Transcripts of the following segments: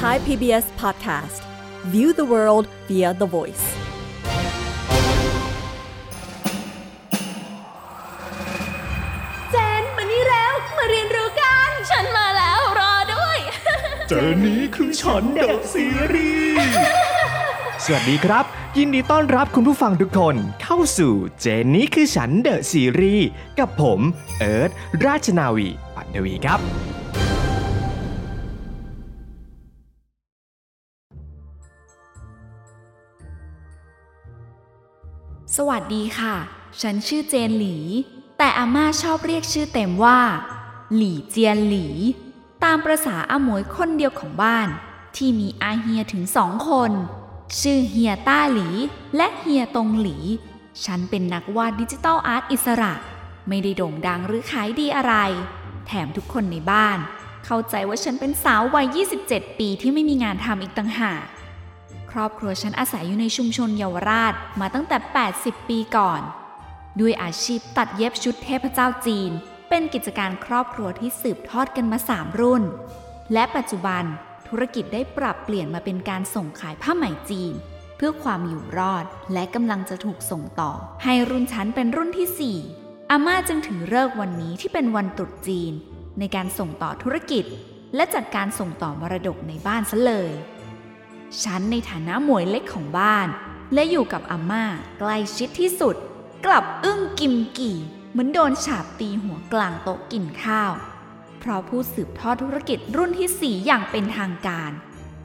Thai PBS Podcast View the world via the voice เจนมานี่แล้ว มาเรียนรู้กัน ฉันมาแล้วรอด้วย เจอนี้คือฉันเดอะซีรีส์สวัสดีครับ ยินดีต้อนรับคุณผู้ฟังทุกคนเข้าสู่เจนนี้คือฉันเดอะซีรีส์กับผม เอิร์ธราชนาวีปัทวีครับ สวัสดีค่ะ ฉันชื่อเจนหลี แต่อาม่าชอบเรียกชื่อเต็มว่า หลี่เจียนหลี ตามประษาอาหมวยคนเดียวของบ้าน ที่มีอาเฮียถึงสองคน ชื่อเฮียต้าหลีและเฮียตงหลี ฉันเป็นนักวาดดิจิทัลอาร์ตอิสระ ไม่ได้โด่งดังหรือขายดีอะไร แถมทุกคนในบ้าน เข้าใจว่าฉันเป็นสาววัย 27 ปีที่ไม่มีงานทำอีกต่างหาก รอบครัวฉันอาศัยอยู่ในชุมชนเยาวราชมาตั้งแต่ 80 ปีก่อน ด้วยอาชีพตัดเย็บชุดเทพเจ้าจีน เป็นกิจการครอบครัวที่สืบทอดกันมา 3 รุ่น และปัจจุบันธุรกิจได้ปรับเปลี่ยนมาเป็นการส่งขายผ้าไหมจีน เพื่อความอยู่รอดและกำลังจะถูกส่งต่อ ให้รุ่นฉันเป็นรุ่นที่ 4 อาม่าจึงถือเลิกวันนี้ที่เป็นวันตรุษจีน ในการส่งต่อธุรกิจ และจัดการส่งต่อมรดกในบ้านซะเลย ฉันในฐานะหมวยเล็กของบ้าน และอยู่กับอาม่าใกล้ชิดที่สุด กลับอึ้งกิมกี่เหมือนโดนฉาบตีหัวกลางโต๊ะกินข้าว เพราะผู้สืบทอดธุรกิจรุ่นที่สี่อย่างเป็นทางการ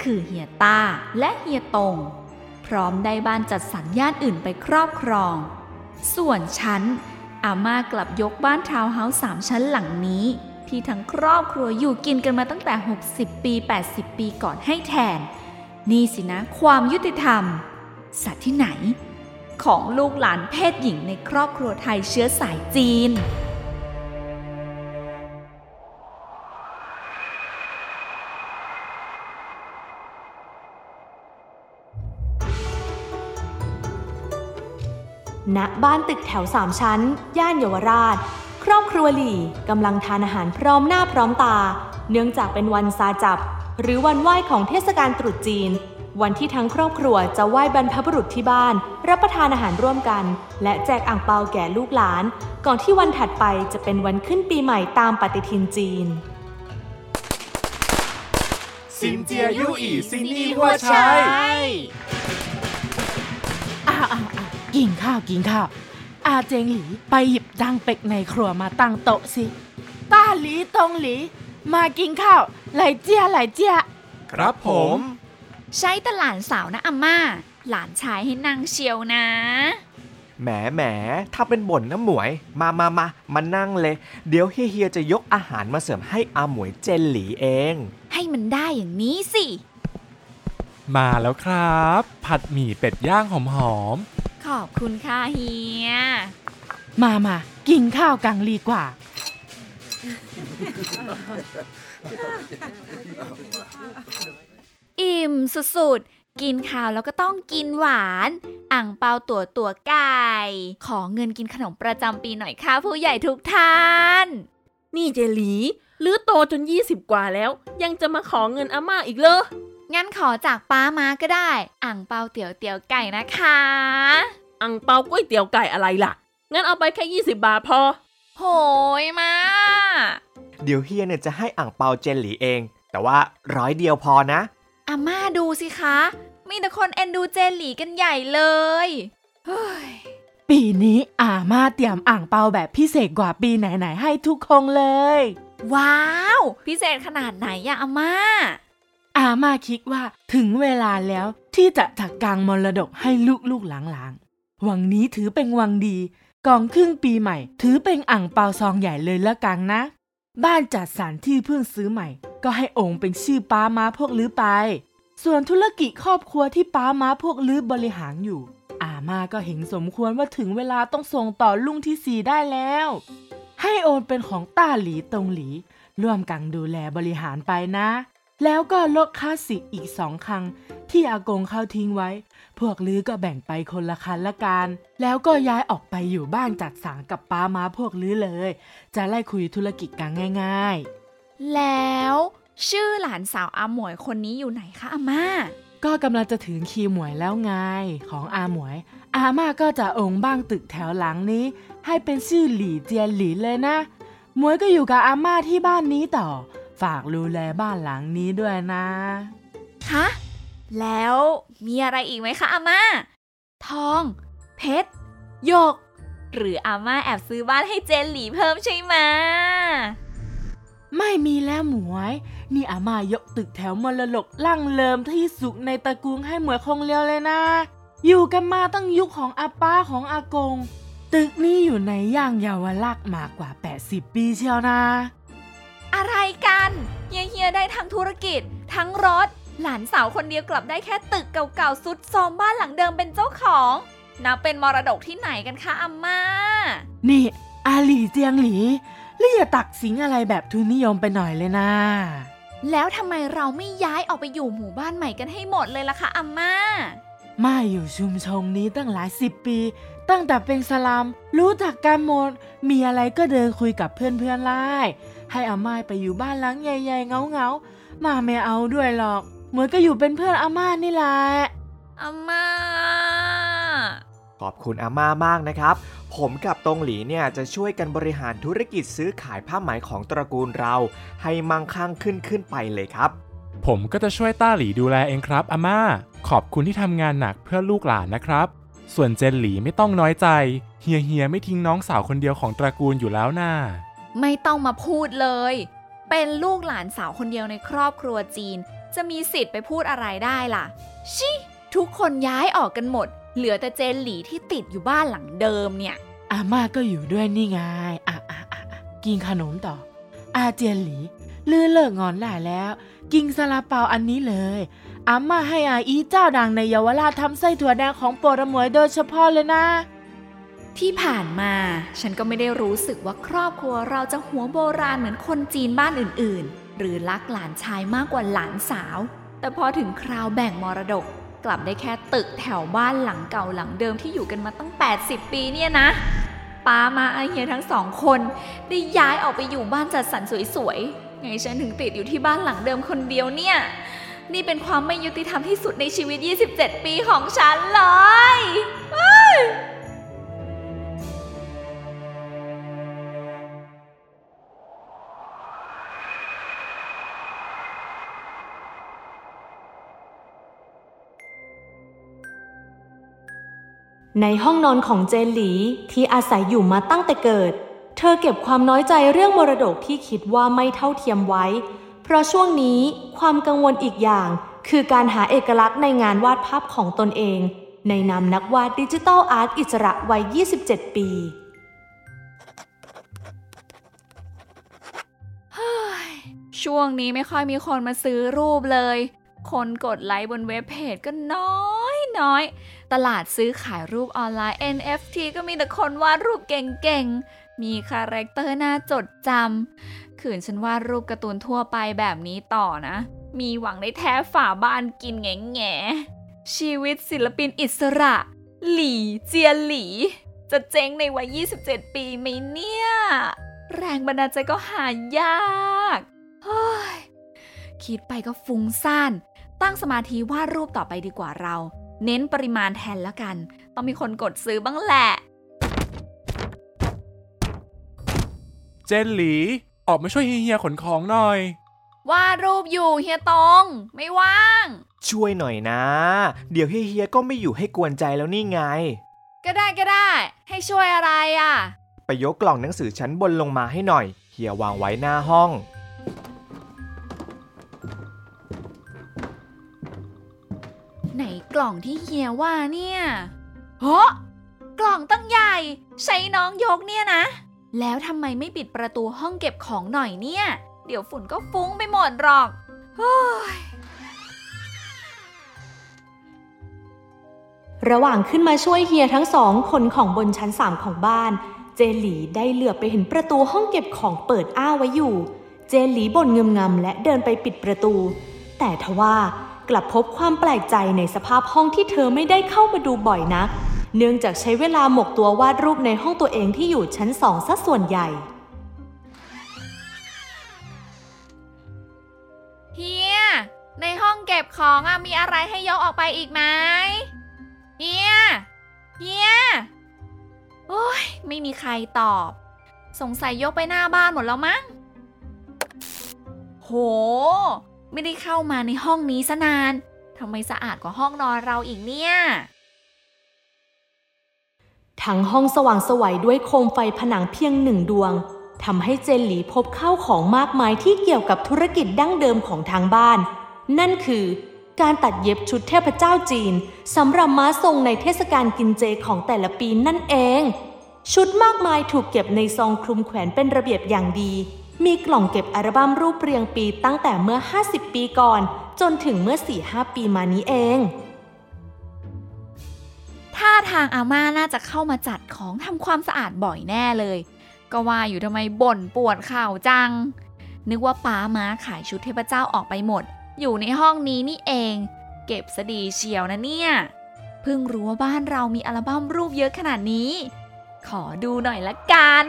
คือเฮียต้าและเฮียตง พร้อมได้บ้านจัดสรรย่านอื่นไปครอบครอง ส่วนฉันอาม่ากลับยกบ้านทาวน์เฮาส์สามชั้นหลังนี้ ที่ทั้งครอบครัวอยู่กินกันมาตั้งแต่ 60 ปี 80 ปีก่อนให้แทน นี่สินะความยุติธรรม สัตว์ที่ไหน ของลูกหลานเพศหญิงในครอบครัวไทยเชื้อสายจีน ณ บ้านตึกแถวสามชั้น ย่านเยาวราช ครอบครัวหลี่กำลังทานอาหารพร้อมหน้าพร้อมตา เนื่องจากเป็นวันซาจับ หรือวันไหว้ของเทศกาลตรุษจีน วันที่ทั้งครอบครัวจะไหว้บรรพบุรุษที่บ้าน รับประทานอาหารร่วมกัน และแจกอ่างเปาแก่ลูกหลาน ก่อนที่วันถัดไปจะเป็นวันขึ้นปีใหม่ตามปฏิทินจีนซินเจียยูอีซินนี่ว่าใช่อ่าอ่าอ่ากินข้าวกินข้าว อาเจงหลีไปหยิบดังเป็กในครัวมาตั้งโต๊ะสิ ต้าหลีตงหลี มากินข้าวไหลเจียไหลเจีย ครับผม ใช้แต่หลานสาวนะอาม่า หลานชายให้นางเชียวนะ แหมแหมถ้าเป็นบ่นนะหมวย มามามามานั่งเลย เดี๋ยวเฮียๆจะยกอาหารมาเสริมให้อาหมวยเจนหลีเอง ให้มันได้อย่างนี้สิ มาแล้วครับ ผัดหมี่เป็ดย่างหอมขอบคุณค่ะเฮีย มามากินข้าวกังลีกว่า อิ่มสุดๆ กินข้าวแล้วก็ต้องกินหวาน อ่างเปาตัวตัวไก่ ขอเงินกินขนมประจำปีหน่อยค่ะผู้ใหญ่ทุกท่าน นี่เจหลี หรือโตจน 20 กว่าแล้ว ยังจะมาขอเงินอาม่าอีกเหรอ งั้นขอจากป้ามาก็ได้ อ่างเปาเตี๋ยวเตี๋ยวไก่นะคะอังเปาก๋วยเตี๋ยวไก่อะไรล่ะ งั้นเอาไปแค่ 20 บาทพอ โหยมา เดี๋ยวเฮียเนี่ยจะให้อ่างเปาเจนหลีเอง แต่ว่าร้อยเดียวพอนะ อาม่าดูสิคะ มีแต่คนเอ็นดูเจนหลีกันใหญ่เลยเฮ้ยปีนี้อามาเตรียมอ่างเปาแบบพิเศษกว่าปีไหนๆให้ทุกคนเลย ว้าว พิเศษขนาดไหนอะอาม่า อามาคิดว่าถึงเวลาแล้วที่จะจัดการมรดกให้ลูกๆหลางๆวังนี้ถือเป็นวังดี กองครึ่งปีใหม่ ถือเป็นอ่างเปาซองใหญ่เลยละกันนะ บ้านจัดสรรที่เพิ่งซื้อใหม่ ก็ให้องค์เป็นชื่อป้ามาพวกลือไป ส่วนธุรกิจครอบครัวที่ป้ามาพวกลือบริหารอยู่ อามาก็เห็นสมควรว่าถึงเวลาต้องส่งต่อลุงที่สี่ได้แล้ว ให้โอนเป็นของต้าหลีตรงหลี ร่วมกันดูแลบริหารไปนะ แล้วก็ลดค่าสิทธิ์อีกสองครั้งที่อากงเขาทิ้งไว้ พวกลือก็แบ่งไปคนละคันละกัน แล้วก็ย้ายออกไปอยู่บ้านจัดสรรกับป้ามาพวกลือเลย จะไล่คุยธุรกิจกันง่ายแล้วชื่อหลานสาวอาหมวยคนนี้อยู่ไหนคะอาม่า ก็กำลังจะถึงคีหมวยแล้วไงของอาหมวย อาม่าก็จะองค์บ้างตึกแถวหลังนี้ ให้เป็นชื่อหลี่เจียนหลี่เลยนะ หมวยก็อยู่กับอาม่าที่บ้านนี้ต่อ ฝากดูแลบ้านหลังนี้ด้วยนะฮะแล้วมีอะไรอีกไหมคะอาม่า ทอง เพชรหยก หรืออาม่าแอบซื้อบ้านให้เจนหลีเพิ่มใช่ไหมไม่มีแล้วหมวย นี่อาม่ายกตึกแถวมรดกลั่งเลิมที่สุดในตระกูลให้หมวยคงเลียวเลยนะ อยู่กันมาตั้งยุคของอาป้าของอากง ตึกนี้อยู่ในย่างเยาวราชมากกว่า 80 ปีเชียวนะ อะไรกันเฮียเฮียได้ทั้งธุรกิจ ทั้งรถ หลานสาวคนเดียวกลับได้แค่ตึกเก่าๆสุดโทรมบ้านหลังเดิมเป็นเจ้าของนับเป็นมรดกที่ไหนกันคะอาม่า นี่อาหลีเจียงหลีเลี่ยตักสิงอะไรแบบทุนนิยมไปหน่อยเลยนะ แล้วทำไมเราไม่ย้ายออกไปอยู่หมู่บ้านใหม่กันให้หมดเลยล่ะคะอาม่ามาอยู่ชุมชนนี้ตั้งหลายสิบปี ตั้งแต่เป็นสลาม รู้จักกันหมดมีอะไรก็เดินคุยกับเพื่อนๆไล่ ให้อาม่าไปอยู่บ้านหลังใหญ่ๆเงาๆมาไม่เอาด้วยหรอก เหมือนก็อยู่เป็นเพื่อนอาม่านี่แหละอาม่าขอบคุณอาม่ามากนะครับ ผมกับตงหลีเนี่ยจะช่วยกันบริหารธุรกิจซื้อขายผ้าไหมของตระกูลเรา ให้มั่งคั่งขึ้นขึ้นไปเลยครับ ผมก็จะช่วยต้าหลีดูแลเองครับอาม่า ขอบคุณที่ทำงานหนักเพื่อลูกหลานนะครับ ส่วนเจนหลีไม่ต้องน้อยใจ เฮียเฮียไม่ทิ้งน้องสาวคนเดียวของตระกูลอยู่แล้วน่า ไม่ต้องมาพูดเลย เป็นลูกหลานสาวคนเดียวในครอบครัวจีน จะมีสิทธิ์ไปพูดอะไรได้ล่ะ ชิ ทุกคนย้ายออกกันหมด เหลือแต่เจนหลีที่ติดอยู่บ้านหลังเดิมเนี่ย อาม่าก็อยู่ด้วยนี่ไงอะอะอะกินขนมต่อ อาเจียนหลีลือเลิกงอนได้แล้ว กินซาลาเปาอันนี้เลยอาม่าให้อาอีเจ้าดังในเยาวราชทำไส้ถั่วแดงของโปรดหมวยโดยเฉพาะเลยนะ ที่ผ่านมาฉันก็ไม่ได้รู้สึกว่าครอบครัวเราจะหัวโบราณเหมือนคนจีนบ้านอื่น ๆ หรือรักหลานชายมากกว่าหลานสาว แต่พอถึงคราวแบ่งมรดก กลับได้แค่ตึกแถวบ้านหลังเก่าหลังเดิมที่อยู่กันมาตั้ง 80 ปีเนี่ยนะป้ามาอาเฮียทั้งสองคนได้ย้ายออกไปอยู่บ้านจัดสรรสวยๆไงฉันถึงติดอยู่ที่บ้านหลังเดิมคนเดียวเนี่ย นี่เป็นความไม่ยุติธรรมที่สุดในชีวิต 27 ปีของฉันเลย ในห้องนอนของเจนหลีที่อาศัยอยู่มาตั้งแต่เกิด เธอเก็บความน้อยใจเรื่องมรดกที่คิดว่าไม่เท่าเทียมไว้ เพราะช่วงนี้ความกังวลอีกอย่าง คือการหาเอกลักษณ์ในงานวาดภาพของตนเอง ในนามนักวาดดิจิทัลอาร์ตอิสระวัย 27 ปีช่วงนี้ไม่ค่อยมีคนมาซื้อรูปเลย คนกดไลค์บนเว็บเพจก็น้อยน้อย ตลาดซื้อขายรูปออนไลน์ NFT ก็มีแต่คนวาดรูปเก่งๆ มีคาแรคเตอร์น่าจดจำขืนฉันวาดรูปการ์ตูนทั่วไปแบบนี้ต่อนะ มีหวังได้แทะฝาบ้านกินแง่แง่ชีวิตศิลปินอิสระ หลี่เจียหลีจะเจ๊งในวัย 27 ปีไหมเนี่ย แรงบันดาลใจก็หายากเฮ้ยคิดไปก็ฟุ้งซ่าน ตั้งสมาธิวาดรูปต่อไปดีกว่าเรา เน้นปริมาณแทนแล้วกัน ต้องมีคนกดซื้อบ้างแหละ เจนหลี ออกมาช่วยเฮียเฮียขนของหน่อย วาดรูปอยู่เฮียตง ไม่ว่าง ช่วยหน่อยนะ เดี๋ยวเฮียๆก็ไม่อยู่ให้กวนใจแล้วนี่ไง ก็ได้ก็ได้ ให้ช่วยอะไรอะ ไปยกกล่องหนังสือชั้นบนลงมาให้หน่อย เฮียวางไว้หน้าห้อง กล่องที่เฮียว่าเนี่ยเฮ้กล่องตั้งใหญ่ ใช้น้องยกเนี่ยนะ แล้วทำไมไม่ปิดประตูห้องเก็บของหน่อยเนี่ย เดี๋ยวฝุ่นก็ฟุ้งไปหมดหรอกระหว่างขึ้นมาช่วยเฮียทั้งสองคนของบนชั้น3ของบ้าน เจหลีได้เหลือบไปเห็นประตูห้องเก็บของเปิดอ้าไว้อยู่ เจหลีบ่นเงมงำและเดินไปปิดประตู แต่ทว่า กลับพบความแปลกใจในสภาพห้องที่เธอไม่ได้เข้ามาดูบ่อยนัก เนื่องจากใช้เวลาหมกตัววาดรูปในห้องตัวเองที่อยู่ชั้นสองซะส่วนใหญ่ เฮีย ในห้องเก็บของอะมีอะไรให้ยกออกไปอีกไหมเฮีย เฮีย โอ้ย ไม่มีใครตอบ สงสัยยกไปหน้าบ้านหมดแล้วมั้ง โห ไม่ได้เข้ามาในห้องนี้ซะนานทำไมสะอาดกว่าห้องนอนเราอีกเนี่ย ทั้งห้องสว่างสวัยด้วยโคมไฟผนังเพียงหนึ่งดวงทำให้เจนหลีพบข้าวของมากมายที่เกี่ยวกับธุรกิจดั้งเดิมของทางบ้าน นั่นคือการตัดเย็บชุดเทพเจ้าจีนสำหรับม้าทรงในเทศกาลกินเจของแต่ละปีนั่นเอง ชุดมากมายถูกเก็บในซองคลุมแขวนเป็นระเบียบอย่างดี มีกล่องเก็บอัลบั้มรูปเรียงปีตั้งแต่เมื่อ 50 ปีก่อน จนถึงเมื่อ 4-5 ปีมานี้เอง ท่าทางอาม่าน่าจะเข้ามาจัดของทำความสะอาดบ่อยแน่เลย ก็ว่าอยู่ทำไมบ่นปวดข่าวจัง นึกว่าป้าม้าขายชุดเทพเจ้าออกไปหมด อยู่ในห้องนี้นี่เอง เก็บสดีเชียวนะเนี่ย เพิ่งรู้ว่าบ้านเรามีอัลบั้มรูปเยอะขนาดนี้ ขอดูหน่อยละกัน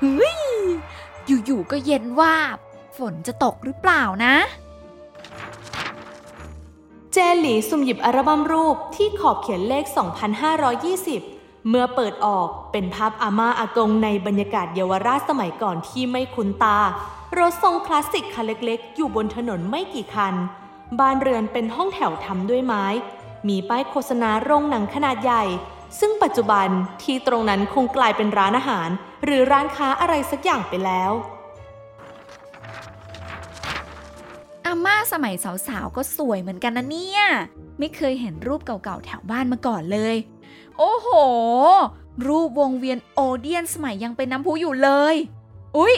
เฮ้ย อยู่ๆก็เย็นว่าบ ฝนจะตกหรือเปล่านะ เจนหลีสุ่มหยิบอัลบั้มรูปที่ขอบเขียนเลข 2520 เมื่อเปิดออกเป็นภาพอาม่าอากงในบรรยากาศเยาวราชสมัยก่อนที่ไม่คุ้นตา รถทรงคลาสสิกคันเล็กๆ อยู่บนถนนไม่กี่คัน บ้านเรือนเป็นห้องแถวทำด้วยไม้ มีป้ายโฆษณาโรงหนังขนาดใหญ่ซึ่งปัจจุบันที่ตรงนั้นคงกลายเป็นร้านอาหาร หรือร้านค้าอะไรสักอย่างไปแล้ว อาม่าสมัยสาวๆ ก็สวยเหมือนกันนะเนี่ย ไม่เคยเห็นรูปเก่าๆ แถวบ้านมาก่อนเลย โอ้โห รูปวงเวียนโอเดียนสมัยยังเป็นน้ำพุอยู่เลย อุ๊ย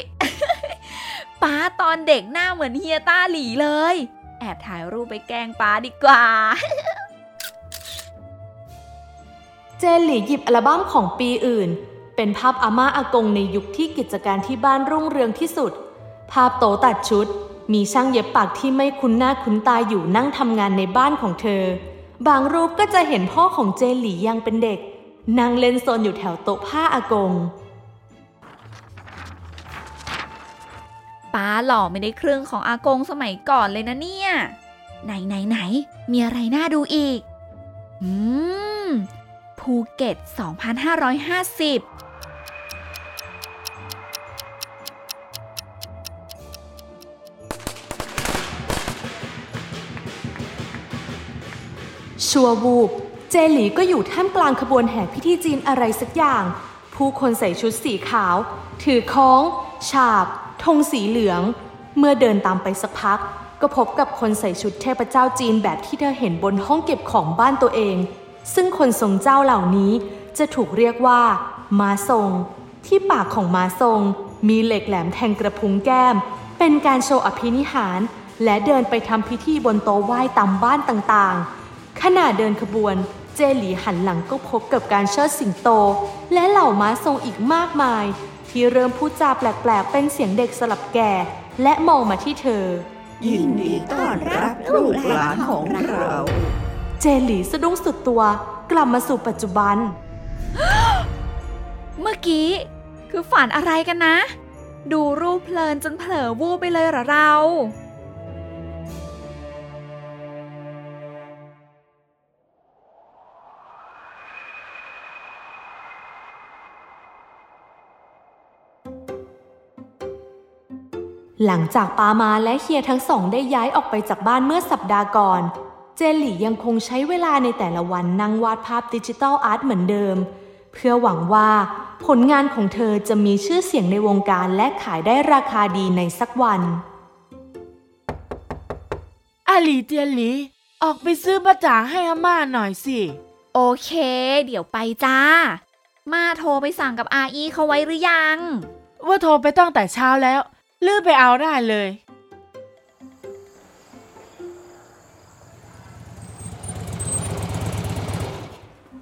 ป้าตอนเด็กหน้าเหมือนเฮียต้าหลีเลย แอบถ่ายรูปไปแกล้งป้าดีกว่าเจนหลีหยิบอัลบั้มของปีอื่น เป็นภาพอาม่าอากงในยุคที่กิจการที่บ้านรุ่งเรืองที่สุด ภาพโตตัดชุด มีช่างเย็บปากที่ไม่คุ้นหน้าคุ้นตาอยู่นั่งทำงานในบ้านของเธอ บางรูปก็จะเห็นพ่อของเจหลียังเป็นเด็กนั่งเล่นโซนอยู่แถวโต๊ะผ้าอากงป้าหล่อไม่ได้เครึ่องของอากงสมัยก่อนเลยนะเนี่ย ไหนไหนไหนมีอะไรน่าดูอีก อืม ภูเก็ต 2550 ชัววูบ เจหลีก็อยู่ท่ามกลางขบวนแห่พิธีจีนอะไรสักอย่าง ผู้คนใส่ชุดสีขาว ถือค้อง ฉาบธงสีเหลือง เมื่อเดินตามไปสักพัก ก็พบกับคนใส่ชุดเทพเจ้าจีนแบบที่เธอเห็นบนห้องเก็บของบ้านตัวเอง ซึ่งคนทรงเจ้าเหล่านี้จะถูกเรียกว่า ม้าทรง ที่ปากของม้าทรง มีเหล็กแหลมแทงกระพุ้งแก้ม เป็นการโชว์อภินิหาร และเดินไปทำพิธีบนโต๊ะไหว้ตามบ้านต่างๆ ขณะเดินขบวน เจหลีหันหลังก็พบกับการเชิดสิงโต และเหล่าม้าทรงอีกมากมาย ที่เริ่มพูดจาแปลกๆ เป็นเสียงเด็กสลับแก่ และมองมาที่เธอ ยินดีต้อนรับลูกหลานของเรา เจหลีสะดุ้งสุดตัวกลับมาสู่ปัจจุบัน เมื่อกี้ คือฝันอะไรกันนะ ดูรูปเพลินจนเผลอวูบไปเลยเหรอเรา หลังจากปามาและเฮียทั้งสองได้ย้ายออกไปจากบ้านเมื่อสัปดาห์ก่อน เจนหลี่ยังคงใช้เวลาในแต่ละวันนั่งวาดภาพดิจิทัลอาร์ตเหมือนเดิม เพื่อหวังว่าผลงานของเธอจะมีชื่อเสียงในวงการและขายได้ราคาดีในสักวัน อาหลีเจียนหลีออกไปซื้อบะจ่างให้อาม่าหน่อยสิ โอเค เดี๋ยวไปจ้า มาโทรไปสั่งกับอาอีเขาไว้หรือยัง ว่าโทรไปตั้งแต่เช้าแล้ว ลือไปเอาได้เลย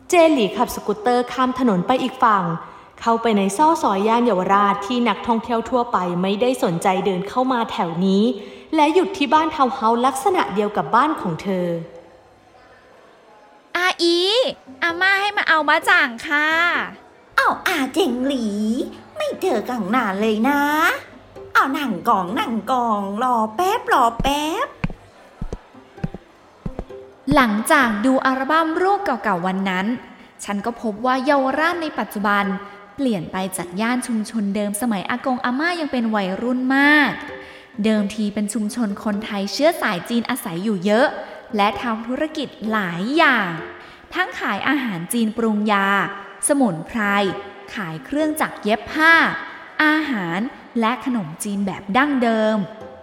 เจนหลีขับสกูตเตอร์ข้ามถนนไปอีกฝั่ง เข้าไปในซอกซอยย่านเยาวราชที่นักท่องเที่ยวทั่วไปไม่ได้สนใจเดินเข้ามาแถวนี้ และหยุดที่บ้านทาวน์เฮาส์ลักษณะเดียวกับบ้านของเธอ อาอีอาม่าให้มาเอาบ๊ะจ่างค่ะ อ้าวอาเจนหลี ไม่เจอกันนานเลยนะ เอานั่งกองนั่งกองรอแป๊บรอแป๊บ หลังจากดูอัลบั้มรูปเก่าๆวันนั้น ฉันก็พบว่าเยาวราชในปัจจุบัน เปลี่ยนไปจากย่านชุมชนเดิมสมัยอากงอาม่ายังเป็นวัยรุ่นมาก เดิมทีเป็นชุมชนคนไทยเชื้อสายจีนอาศัยอยู่เยอะ และทำธุรกิจหลายอย่าง ทั้งขายอาหารจีนปรุงยา สมุนไพร ขายเครื่องจักรเย็บผ้า อาหาร และขนมจีนแบบดั้งเดิม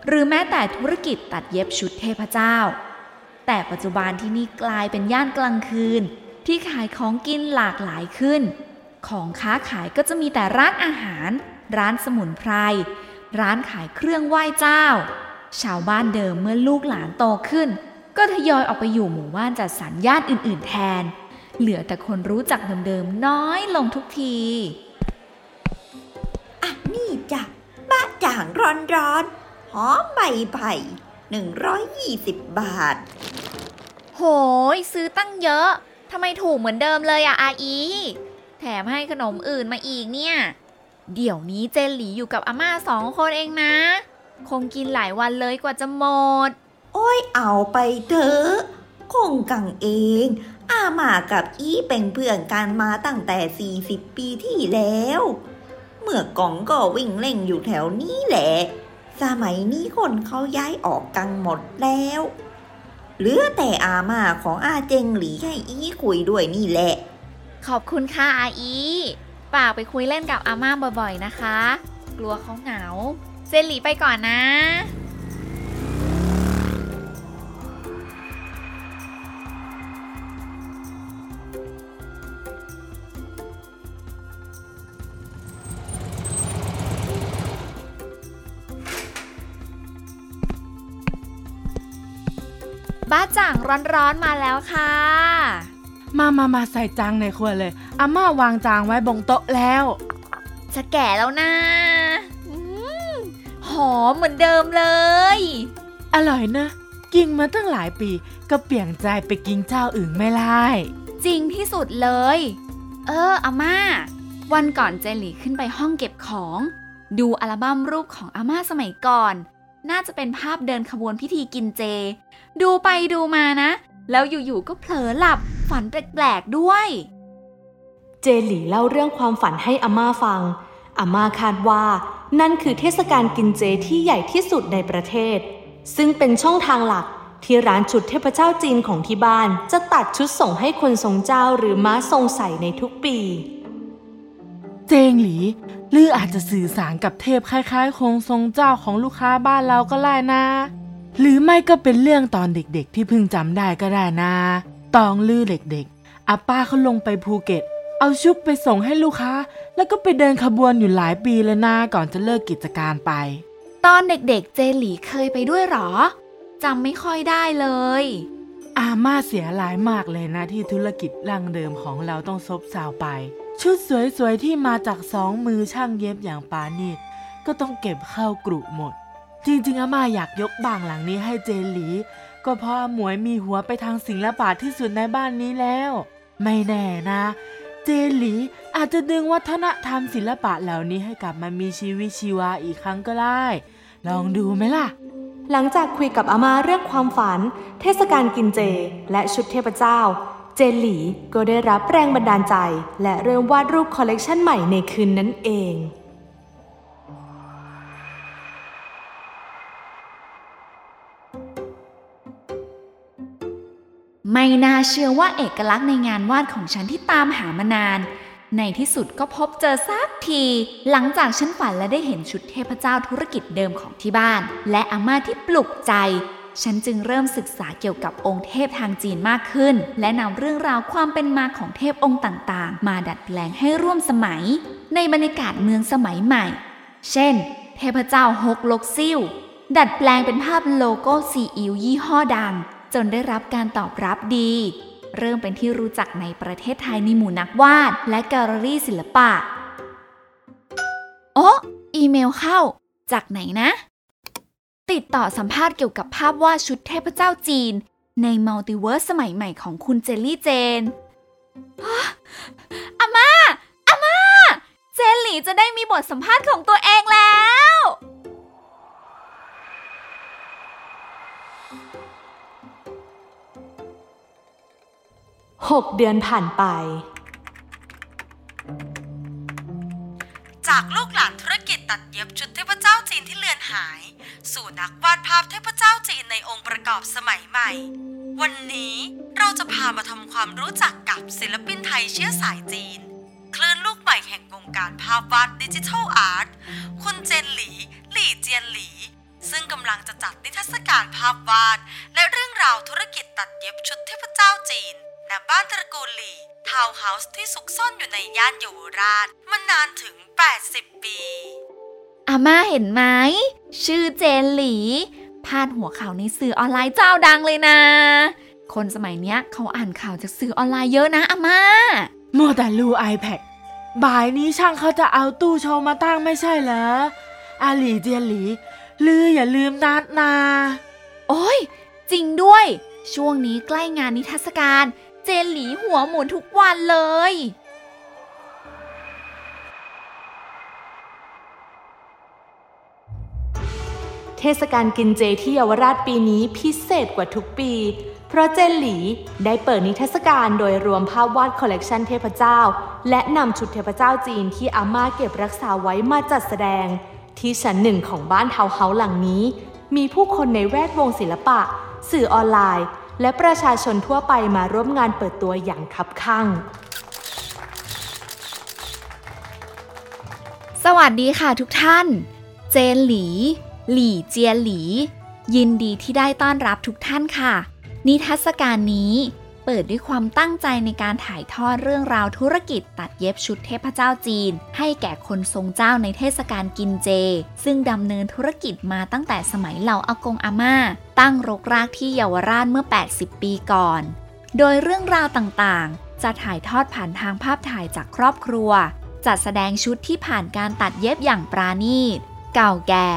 หรือแม้แต่ธุรกิจตัดเย็บชุดเทพเจ้า แต่ปัจจุบันที่นี่กลายเป็นย่านกลางคืน ที่ขายของกินหลากหลายขึ้น ของค้าขายก็จะมีแต่ร้านอาหาร ร้านสมุนไพร ร้านขายเครื่องไหว้เจ้า ชาวบ้านเดิมเมื่อลูกหลานโตขึ้น ก็ทยอยออกไปอยู่หมู่บ้านจัดสรรย่านอื่น ๆ แทน เหลือแต่คนรู้จักเดิมๆน้อยลงทุกที อะนี่จ้ะ บะจ่างร้อนร้อนๆหอมใบไผ่หนึ่งร้อยยี่สิบบาท โหย ซื้อตั้งเยอะทำไมถูกเหมือนเดิมเลยอะอาอี แถมให้ขนมอื่นมาอีกเนี่ย เดี๋ยวนี้เจนหลีอยู่กับอาม่าสองคนเองนะ คงกินหลายวันเลยกว่าจะหมด โอ้ยเอาไปเถอะคงกังเอง อามากับอีเป็นเพื่อนกันมาตั้งแต่ 40 ปีที่แล้ว เมื่อก่องก็วิ่งเล่นอยู่แถวนี้แหละ สมัยนี้คนเขาย้ายออกกันหมดแล้ว เหลือแต่อามาของอาเจงหลีให้อีคุยด้วยนี่แหละ ขอบคุณค่ะอาอีฝากไปคุยเล่นกับอาม่าบ่อยๆนะคะ กลัวเขาเหงา เซนหลีไปก่อนนะ บ้าจ่างร้อนๆมาแล้วค่ะ มามามาใส่จางในครัวเลยอาม่าวางจางไว้บนโต๊ะแล้ว จะแก่แล้วนะอืมหอมเหมือนเดิมเลย อร่อยนะ กินมาตั้งหลายปี ก็เปลี่ยนใจไปกินเจ้าอื่นไม่ไล่จริงที่สุดเลย เอออาม่า วันก่อนเจหลี่ขึ้นไปห้องเก็บของ ดูอัลบั้มรูปของอาม่าสมัยก่อน น่าจะเป็นภาพเดินขบวนพิธีกินเจ ดูไปดูมานะ แล้วอยู่ๆก็เผลอหลับฝันแปลกๆด้วย เจหลี่เล่าเรื่องความฝันให้อาม่าฟัง อาม่าคาดว่า นั่นคือเทศกาลกินเจที่ใหญ่ที่สุดในประเทศ ซึ่งเป็นช่องทางหลักที่ร้านชุดเทพเจ้าจีนของที่บ้าน จะตัดชุดส่งให้คนทรงเจ้าหรือม้าทรงใส่ในทุกปี เจงหลี หรืออาจจะสื่อสารกับเทพคล้ายๆคงทรงเจ้าของลูกค้าบ้านเราก็ได้นะ หรือไม่ก็เป็นเรื่องตอนเด็กๆที่เพิ่งจำได้ก็ได้นะ ตองลือเด็กๆอาป้าเขาลงไปภูเก็ต เอาชุบไปส่งให้ลูกค้า แล้วก็ไปเดินขบวนอยู่หลายปีเลยนะก่อนจะเลิกกิจการไป ตอนเด็กๆเจหลี่เคยไปด้วยหรอจำไม่ค่อยได้เลย อาม่าเสียหลายมากเลยนะที่ธุรกิจร่างเดิมของเราต้องซบเซาไป ชุดสวยๆที่มาจากสองมือช่างเย็บอย่างปานีตก็ต้องเก็บเข้ากรุหมด จริงๆอาม่าอยากยกบางหลังนี้ให้เจหลี ก็เพราะอหมวยมีหัวไปทางศิลปะที่สุดในบ้านนี้แล้ว ไม่แน่นะ เจหลีอาจจะดึงวัฒนธรรมศิลปะเหล่านี้ให้กลับมามีชีวิตชีวาอีกครั้งก็ได้ ลองดูไหมล่ะ หลังจากคุยกับอาม่าเรื่องความฝัน เทศกาลกินเจ และชุดเทพเจ้า เจนหลีก็ได้รับแรงบันดาลใจ และเริ่มวาดรูปคอลเลกชันใหม่ในคืนนั้นเองไม่น่าเชื่อว่าเอกลักษณ์ในงานวาดของฉันที่ตามหามานาน ในที่สุดก็พบเจอสักที หลังจากฉันฝันและได้เห็นชุดเทพเจ้าธุรกิจเดิมของที่บ้าน และอาม่าที่ปลุกใจ ฉันจึงเริ่มศึกษาเกี่ยวกับองค์เทพทางจีนมากขึ้น และนำเรื่องราวความเป็นมาของเทพองค์ต่างๆ มาดัดแปลงให้ร่วมสมัย ในบรรยากาศเมืองสมัยใหม่ เช่น เทพเจ้าฮกลกซิ่วดัดแปลงเป็นภาพโลโก้ซีอิ๊วยี่ห้อดัง จนได้รับการตอบรับดี เริ่มเป็นที่รู้จักในประเทศไทยในหมู่นักวาด และแกลเลอรี่ศิลปะ โอ้อีเมลเข้า จากไหนนะ ติดต่อสัมภาษณ์เกี่ยวกับภาพวาดชุดเทพเจ้าจีน ในมัลติเวิร์สสมัยใหม่ของคุณเจลลี่เจนอาม่าอาม่าเจนหลี่จะได้มีบทสัมภาษณ์ของตัวเองแล้ว 6เดือนผ่านไป จากลูกหลานธุรกิจตัดเย็บชุดเทพเจ้าจีนที่เลือนหาย สู่นักวาดภาพเทพเจ้าจีนในองค์ประกอบสมัยใหม่ วันนี้เราจะพามาทำความรู้จักกับศิลปินไทยเชื้อสายจีน คลื่นลูกใหม่แห่งวงการภาพวาดดิจิทัลอาร์ตคุณเจนหลี หลี่เจียนหลีซึ่งกำลังจะจัดนิทรรศการภาพวาด และเรื่องราวธุรกิจตัดเย็บชุดเทพเจ้าจีน ณบ้านตระกูลหลี่ทาวน์เฮาส์ที่ซุกซ่อนอยู่ในย่านเยาวราชมานานถึง 80 ปี อาม่าเห็นไหม ชื่อเจนหลีพาดหัวข่าวในสื่อออนไลน์เจ้าดังเลยนะ คนสมัยเนี้ยเขาอ่านข่าวจากสื่อออนไลน์เยอะนะอาม่า มัวแต่ดู iPad บ่ายนี้ช่างเขาจะเอาตู้โชว์มาตั้งไม่ใช่เหรออาหลีเจียนหลี ลื้ออย่าลืมนัดนา โอ้ย จริงด้วย ช่วงนี้ใกล้งานนิทรรศการ เจนหลีหัวหมุนทุกวันเลย เทศกาลกินเจที่เยาวราชปีนี้พิเศษกว่าทุกปี เพราะเจนหลีได้เปิดนิทรรศการโดยรวมภาพวาดคอลเลกชันเทพเจ้า และนำชุดเทพเจ้าจีนที่อาม่าเก็บรักษาไว้มาจัดแสดง ที่ชั้นหนึ่งของบ้านทาวน์เฮาส์หลังนี้ มีผู้คนในแวดวงศิลปะ สื่อออนไลน์ และประชาชนทั่วไปมาร่วมงานเปิดตัวอย่างคับคั่ง สวัสดีค่ะทุกท่าน เจนหลี หลี่เจียนหลี ยินดีที่ได้ต้อนรับทุกท่านค่ะ นิทรรศการนี้ เปิดด้วยความตั้งใจในการถ่ายทอดเรื่องราวธุรกิจตัดเย็บชุดเทพเจ้าจีน ให้แก่คนทรงเจ้าในเทศกาลกินเจ ซึ่งดำเนินธุรกิจมาตั้งแต่สมัยเหล่าอากงอาม่า ตั้งรกรากที่เยาวราชเมื่อ 80 ปีก่อน โดยเรื่องราวต่างๆ จะถ่ายทอดผ่านทางภาพถ่ายจากครอบครัว จัดแสดงชุดที่ผ่านการตัดเย็บอย่างปราณีต เก่าแก่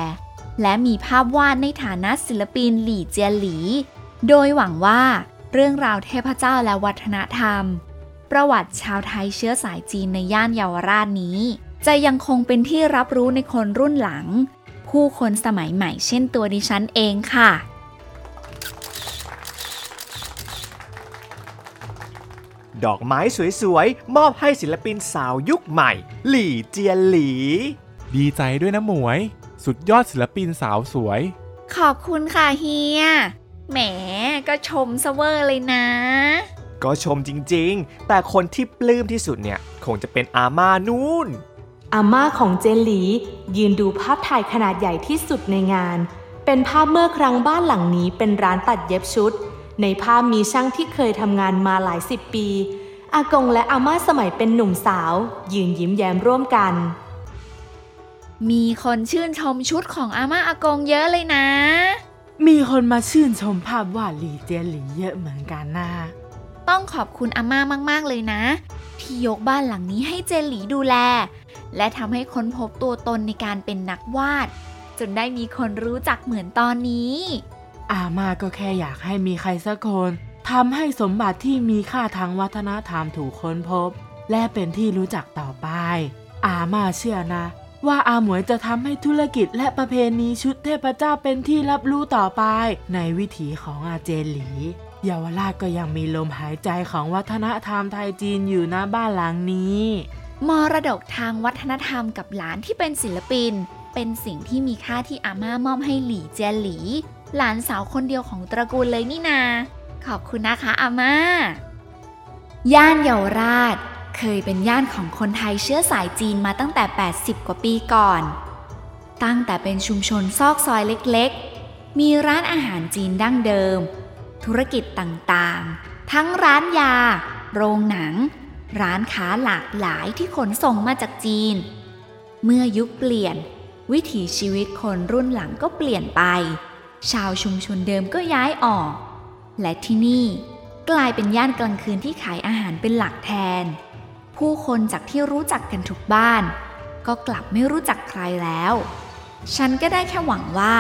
และมีภาพวาดในฐานะศิลปินหลี่เจียหลี โดยหวังว่า เรื่องราวเทพเจ้าและวัฒนธรรม ประวัติชาวไทยเชื้อสายจีนในย่านเยาวราชนี้ จะยังคงเป็นที่รับรู้ในคนรุ่นหลัง ผู้คนสมัยใหม่เช่นตัวดิฉันเองค่ะ ดอกไม้สวยๆ มอบให้ศิลปินสาวยุคใหม่ หลี่เจียนหลี ดีใจด้วยนะหมวย สุดยอดศิลปินสาวสวย ขอบคุณค่ะเฮีย แหมก็ชมเสเวอร์เลยนะ ก็ชมจริงๆ แต่คนที่ปลื้มที่สุดเนี่ย คงจะเป็นอาม่านู่น อาม่าของเจนหลี ยืนดูภาพถ่ายขนาดใหญ่ที่สุดในงาน เป็นภาพเมื่อครั้งบ้านหลังนี้เป็นร้านตัดเย็บชุด ในภาพมีช่างที่เคยทำงานมาหลายสิบปี อากงและอาม่าสมัยเป็นหนุ่มสาว ยืนยิ้มแย้มร่วมกัน มีคนชื่นชมชุดของอาม่าอากงเยอะเลยนะ มีคนมาชื่นชมภาพวาดหลีเจียนหลีเยอะเหมือนกันนะ ต้องขอบคุณอาม่ามากๆเลยนะ ที่ยกบ้านหลังนี้ให้เจนหลีดูแล และทำให้ค้นพบตัวตนในการเป็นนักวาด จนได้มีคนรู้จักเหมือนตอนนี้ อามาก็แค่อยากให้มีใครสักคนทำให้สมบัติที่มีค่าทางวัฒนธรรมถูกค้นพบ และเป็นที่รู้จักต่อไป อามาเชื่อนะ ว่าอาหมวยจะทำให้ธุรกิจและประเพณีชุดเทพเจ้าเป็นที่รับรู้ต่อไป ในวิถีของอาเจนหลีเยาวราชก็ยังมีลมหายใจของวัฒนธรรมไทยจีนอยู่นะบ้านหลังนี้ มรดกทางวัฒนธรรมกับหลานที่เป็นศิลปิน เป็นสิ่งที่มีค่าที่อาม่ามอบให้หลี่เจียนหลี หลานสาวคนเดียวของตระกูลเลยนี่นา ขอบคุณนะคะอาม่า ย่านเยาวราช เคยเป็นย่านของคนไทยเชื้อสายจีนมาตั้งแต่ 80 กว่าปีก่อน ตั้งแต่เป็นชุมชนซอกซอยเล็กๆ มีร้านอาหารจีนดั้งเดิม ธุรกิจต่างๆ ทั้งร้านยา โรงหนัง ร้านค้าหลากหลายที่ขนส่งมาจากจีน เมื่อยุคเปลี่ยน วิถีชีวิตคนรุ่นหลังก็เปลี่ยนไป ชาวชุมชนเดิมก็ย้ายออก และที่นี่กลายเป็นย่านกลางคืนที่ขายอาหารเป็นหลักแทน ผู้คนจากที่รู้จักกันทุกบ้าน ก็กลับไม่รู้จักใครแล้ว ฉันก็ได้แค่หวังว่า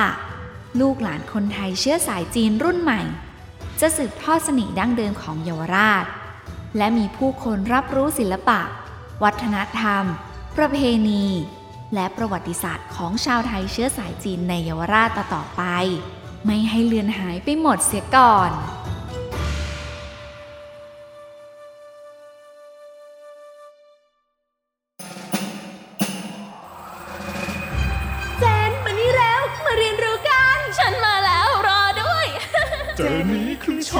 ลูกหลานคนไทยเชื้อสายจีนรุ่นใหม่ จะสืบทอดสน่ห์ดั้งเดิมของเยาวราช และมีผู้คนรับรู้ศิลปะ วัฒนธรรม ประเพณี และประวัติศาสตร์ของชาวไทยเชื้อสายจีนในเยาวราชต่อๆไป ไม่ให้เลือนหายไปหมดเสียก่อน อฉ